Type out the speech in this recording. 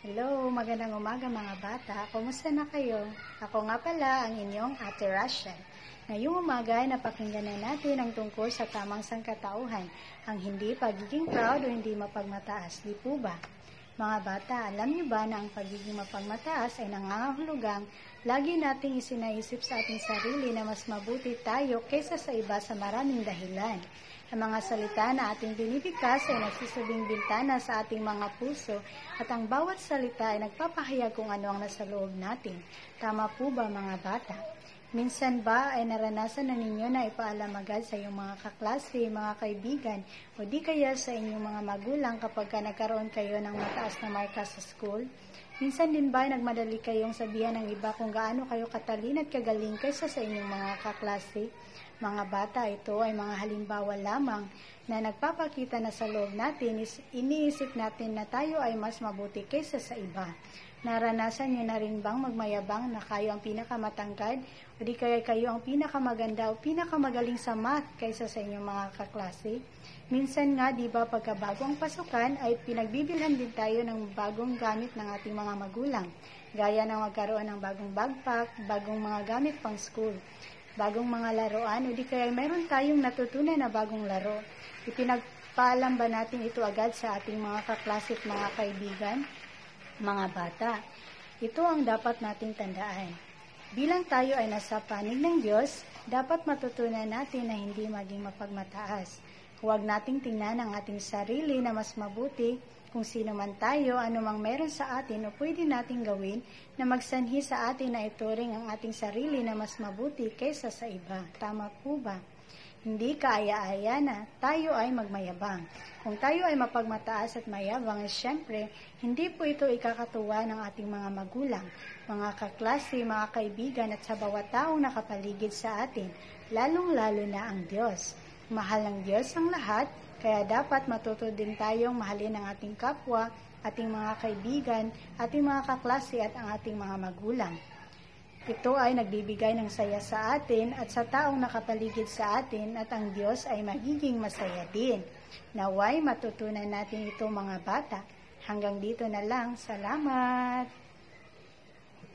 Hello, magandang umaga mga bata. Kumusta na kayo? Ako nga pala ang inyong Ate Rachel. Ngayong umaga ay napakinggan na natin ang tungkol sa tamang sangkatauhan, ang hindi pagiging proud o hindi mapagmataas. Di po ba? Mga bata, alam niyo ba na ang pagiging mapagmataas ay nangangahulugang lagi nating isinaisip sa ating sarili na mas mabuti tayo kaysa sa iba sa maraming dahilan. Ang mga salita na ating binibigkas ay nagsisabing bintana sa ating mga puso at ang bawat salita ay nagpapahayag kung ano ang nasa loob natin. Tama po ba mga bata? Minsan ba ay naranasan na ninyo na ipaalam agad sa iyong mga kaklase, mga kaibigan, o di kaya sa inyong mga magulang kapag ka nagkaroon kayo ng mataas na marka sa school? Minsan din ba nagmadali kayong sabihan ng iba kung gaano kayo katalin at kagaling kaysa sa inyong mga kaklase? Mga bata, ito ay mga halimbawa lamang na nagpapakita na sa loob natin is iniisip natin na tayo ay mas mabuti kaysa sa iba. Naranasan niyo na rin bang magmayabang na kayo ang pinakamatangkad o di kaya kayo ang pinakamaganda o pinakamagaling sa math kaysa sa inyong mga kaklase? Minsan nga, di ba, pagkabago ang pasukan ay pinagbibilhan din tayo ng bagong gamit ng ating mga magulang, gaya ng magkaroon ng bagong backpack, bagong mga gamit pang school bagong mga laruan o di kaya mayroon tayong natutunan na bagong laro. Ipinagpaalam ba natin ito agad sa ating mga kaklase at mga kaibigan, mga bata? Ito ang dapat nating tandaan. Bilang tayo ay nasa panig ng Diyos, dapat matutunan natin na hindi maging mapagmataas. Huwag nating tingnan ang ating sarili na mas mabuti kung sino man tayo, anumang meron sa atin o pwede nating gawin na magsanhi sa atin na ituring ang ating sarili na mas mabuti kaysa sa iba. Tama po ba? Hindi kaaya-aya na tayo ay magmayabang. Kung tayo ay mapagmataas at mayabang, siyempre, hindi po ito ikakatuwa ng ating mga magulang, mga kaklase, mga kaibigan at sa bawat taong nakapaligid sa atin, lalong-lalo na ang Diyos. Mahal ng Diyos ang lahat, kaya dapat matuto din tayong mahalin ang ating kapwa, ating mga kaibigan, ating mga kaklase at ang ating mga magulang. Ito ay nagbibigay ng saya sa atin at sa taong nakapaligid sa atin at ang Diyos ay magiging masaya din. Naway matutunan natin ito mga bata. Hanggang dito na lang. Salamat!